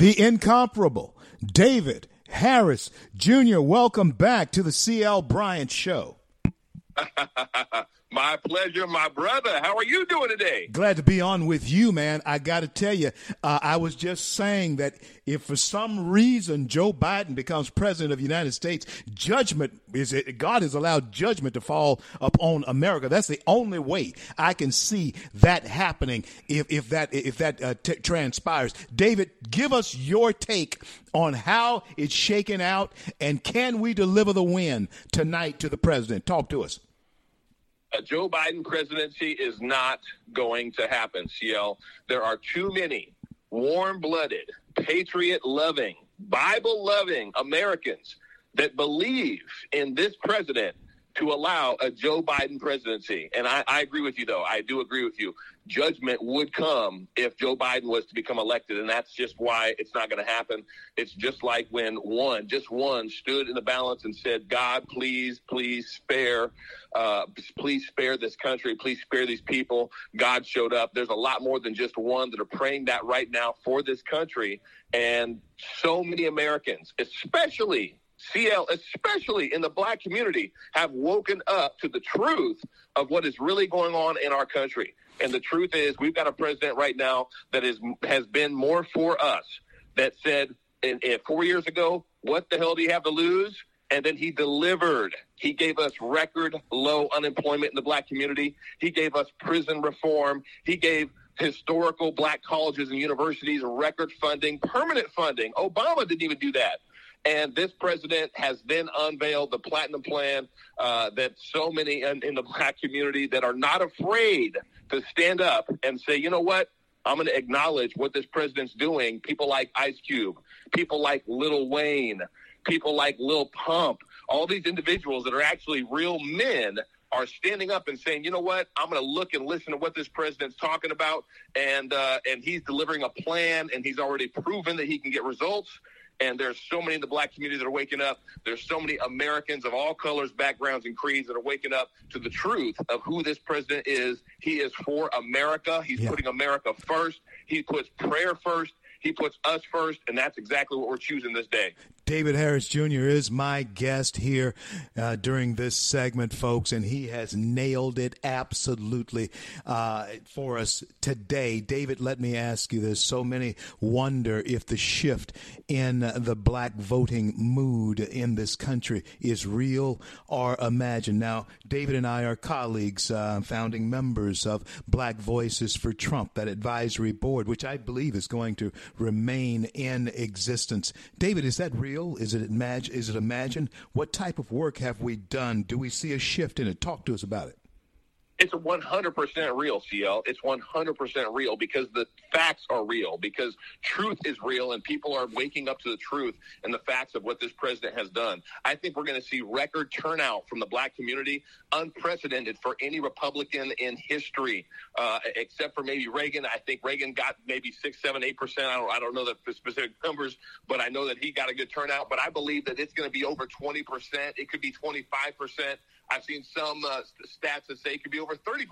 the incomparable David Harris Jr. Welcome back to the CL Bryant Show. My pleasure, my brother. How are you doing today? Glad to be on with you, man. I got to tell you, uh, I was just saying that if for some reason Joe Biden becomes president of the United States, judgment is it, God has allowed judgment to fall upon America. That's the only way I can see that happening if, if that if that uh, t- transpires. David, give us your take on how it's shaken out, and can we deliver the win tonight to the president? Talk to us a Joe Biden presidency is not going to happen, CL. There are too many warm blooded, patriot loving, Bible loving Americans that believe in this president to allow a Joe Biden presidency. And I, I, agree with you, though. I do agree with you. Judgment would come if Joe Biden was to become elected. And that's just why it's not going to happen. It's just like when one, just one, stood in the balance and said, God, please, please spare, uh, please spare this country. Please spare these people. God showed up. There's a lot more than just one that are praying that right now for this country. And so many Americans, especially CL, especially in the black community, have woken up to the truth of what is really going on in our country. And the truth is, we've got a president right now that is has been more for us. That said, in, in four years ago, what the hell do you have to lose? And then he delivered. He gave us record low unemployment in the black community. He gave us prison reform. He gave historical black colleges and universities record funding, permanent funding. Obama didn't even do that. And this president has then unveiled the platinum plan uh, that so many in, in the black community that are not afraid to stand up and say, you know what? I'm going to acknowledge what this president's doing. People like Ice Cube, people like Lil Wayne, people like Lil Pump, all these individuals that are actually real men are standing up and saying, you know what, I'm going to look and listen to what this president's talking about, and uh, and he's delivering a plan, and he's already proven that he can get results. And there's so many in the black community that are waking up. There's so many Americans of all colors, backgrounds, and creeds that are waking up to the truth of who this president is. He is for America. He's yeah. putting America first. He puts prayer first. He puts us first, and that's exactly what we're choosing this day. David Harris Jr. is my guest here uh, during this segment, folks, and he has nailed it absolutely uh, for us today. David, let me ask you this. So many wonder if the shift in the black voting mood in this country is real or imagined. Now, David and I are colleagues, uh, founding members of Black Voices for Trump, that advisory board, which I believe is going to remain in existence. David, is that real? Is it? Is it imagined? What type of work have we done? Do we see a shift in it? Talk to us about it. It's 100% real, CL. It's 100% real because the facts are real, because truth is real, and people are waking up to the truth and the facts of what this president has done. I think we're going to see record turnout from the black community, unprecedented for any Republican in history, uh, except for maybe Reagan. I think Reagan got maybe six, seven, eight percent. I don't, I don't know the specific numbers, but I know that he got a good turnout. But I believe that it's going to be over 20 percent. It could be 25 percent. I've seen some uh, stats that say it could be over 30%.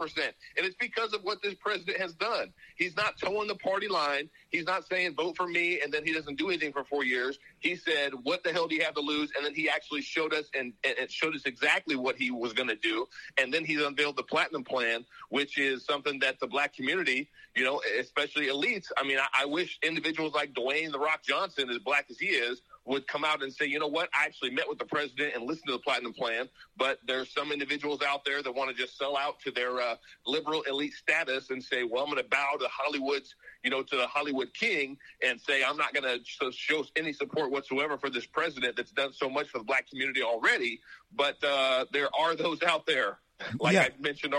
And it's because of what this president has done. He's not toeing the party line. He's not saying vote for me and then he doesn't do anything for four years. He said, what the hell do you have to lose? And then he actually showed us and, and showed us exactly what he was going to do. And then he unveiled the platinum plan, which is something that the black community, you know, especially elites. I mean, I, I wish individuals like Dwayne The Rock Johnson, as black as he is, would come out and say, you know what, I actually met with the president and listened to the platinum plan, but there's some individuals out there that want to just sell out to their uh, liberal elite status and say, well, I'm going to bow to Hollywood's, you know, to the Hollywood king and say, I'm not going to show any support whatsoever for this president that's done so much for the black community already. But uh, there are those out there, like yeah. I mentioned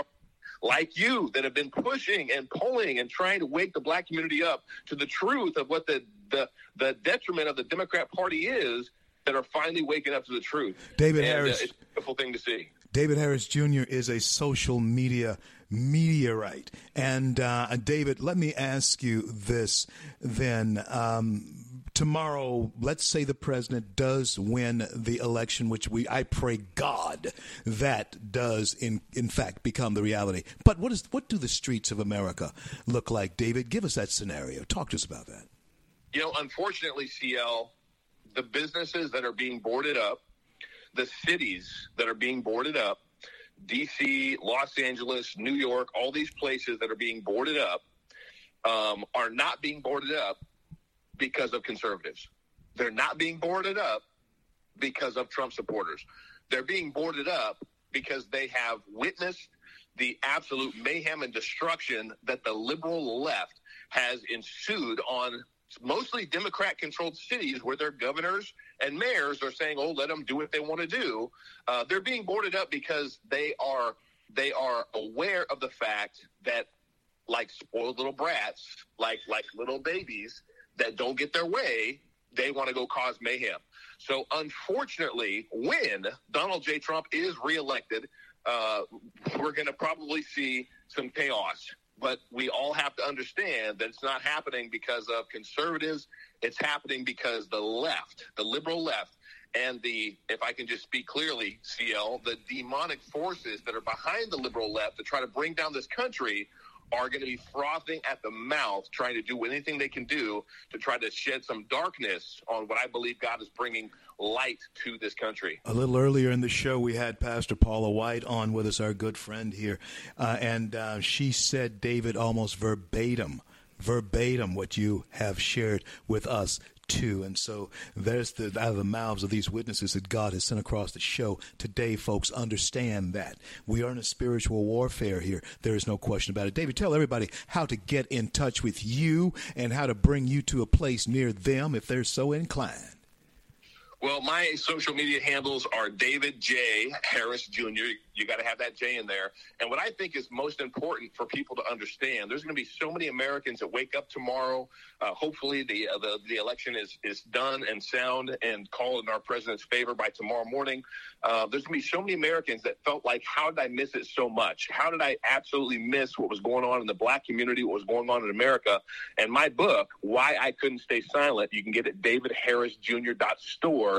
like you that have been pushing and pulling and trying to wake the black community up to the truth of what the the, the detriment of the Democrat Party is that are finally waking up to the truth. David and, uh, Harris, uh, it's a beautiful thing to see. David Harris Jr. is a social media meteorite. And uh, David, let me ask you this then. Um, tomorrow, let's say the president does win the election, which we I pray God that does in in fact become the reality. But what is what do the streets of America look like, David? Give us that scenario. Talk to us about that. You know, unfortunately, CL, the businesses that are being boarded up, the cities that are being boarded up, DC, Los Angeles, New York, all these places that are being boarded up um, are not being boarded up because of conservatives. They're not being boarded up because of Trump supporters. They're being boarded up because they have witnessed the absolute mayhem and destruction that the liberal left has ensued on mostly Democrat controlled cities where their governors and mayors are saying, "Oh, let them do what they want to do." Uh, they're being boarded up because they are they are aware of the fact that, like spoiled little brats, like like little babies that don't get their way, they want to go cause mayhem. So, unfortunately, when Donald J. Trump is reelected, uh, we're going to probably see some chaos but we all have to understand that it's not happening because of conservatives. It's happening because the left, the liberal left, and the, if I can just speak clearly, CL, the demonic forces that are behind the liberal left to try to bring down this country are going to be frothing at the mouth, trying to do anything they can do to try to shed some darkness on what I believe God is bringing light to this country. A little earlier in the show, we had Pastor Paula White on with us, our good friend here, uh, and uh, she said, David, almost verbatim, verbatim what you have shared with us too. And so there's the out of the mouths of these witnesses that God has sent across the show today, folks. Understand that we are in a spiritual warfare here. There is no question about it. David, tell everybody how to get in touch with you and how to bring you to a place near them if they're so inclined. Well, my social media handles are David J. Harris Jr. You got to have that J in there. And what I think is most important for people to understand, there's going to be so many Americans that wake up tomorrow. Uh, hopefully, the, uh, the the election is is done and sound and called in our president's favor by tomorrow morning. Uh, there's going to be so many Americans that felt like, how did I miss it so much? How did I absolutely miss what was going on in the black community, what was going on in America? And my book, Why I Couldn't Stay Silent, you can get it at davidharrisjr.store.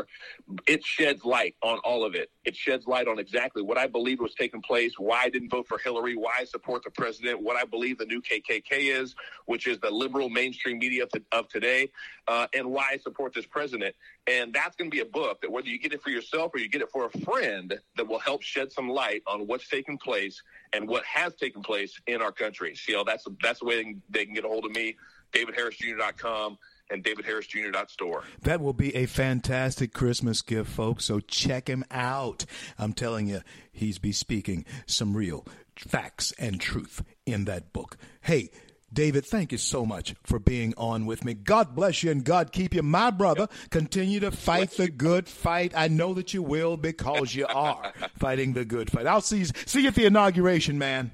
It sheds light on all of it. It sheds light on exactly what I believe was taking place, why I didn't vote for Hillary, why I support the president, what I believe the new KKK is, which is the liberal mainstream media of, of today, uh, and why I support this president. And that's going to be a book that whether you get it for yourself or you get it for a friend that will help shed some light on what's taking place and what has taken place in our country. So that's that's the way they can, they can get a hold of me. DavidHarrisJr.com and davidharrisjr.store. That will be a fantastic Christmas gift, folks. So check him out. I'm telling you, he's be speaking some real facts and truth in that book. Hey, David, thank you so much for being on with me. God bless you and God keep you. My brother, continue to fight the good fight. I know that you will because you are fighting the good fight. I'll see you, see you at the inauguration, man.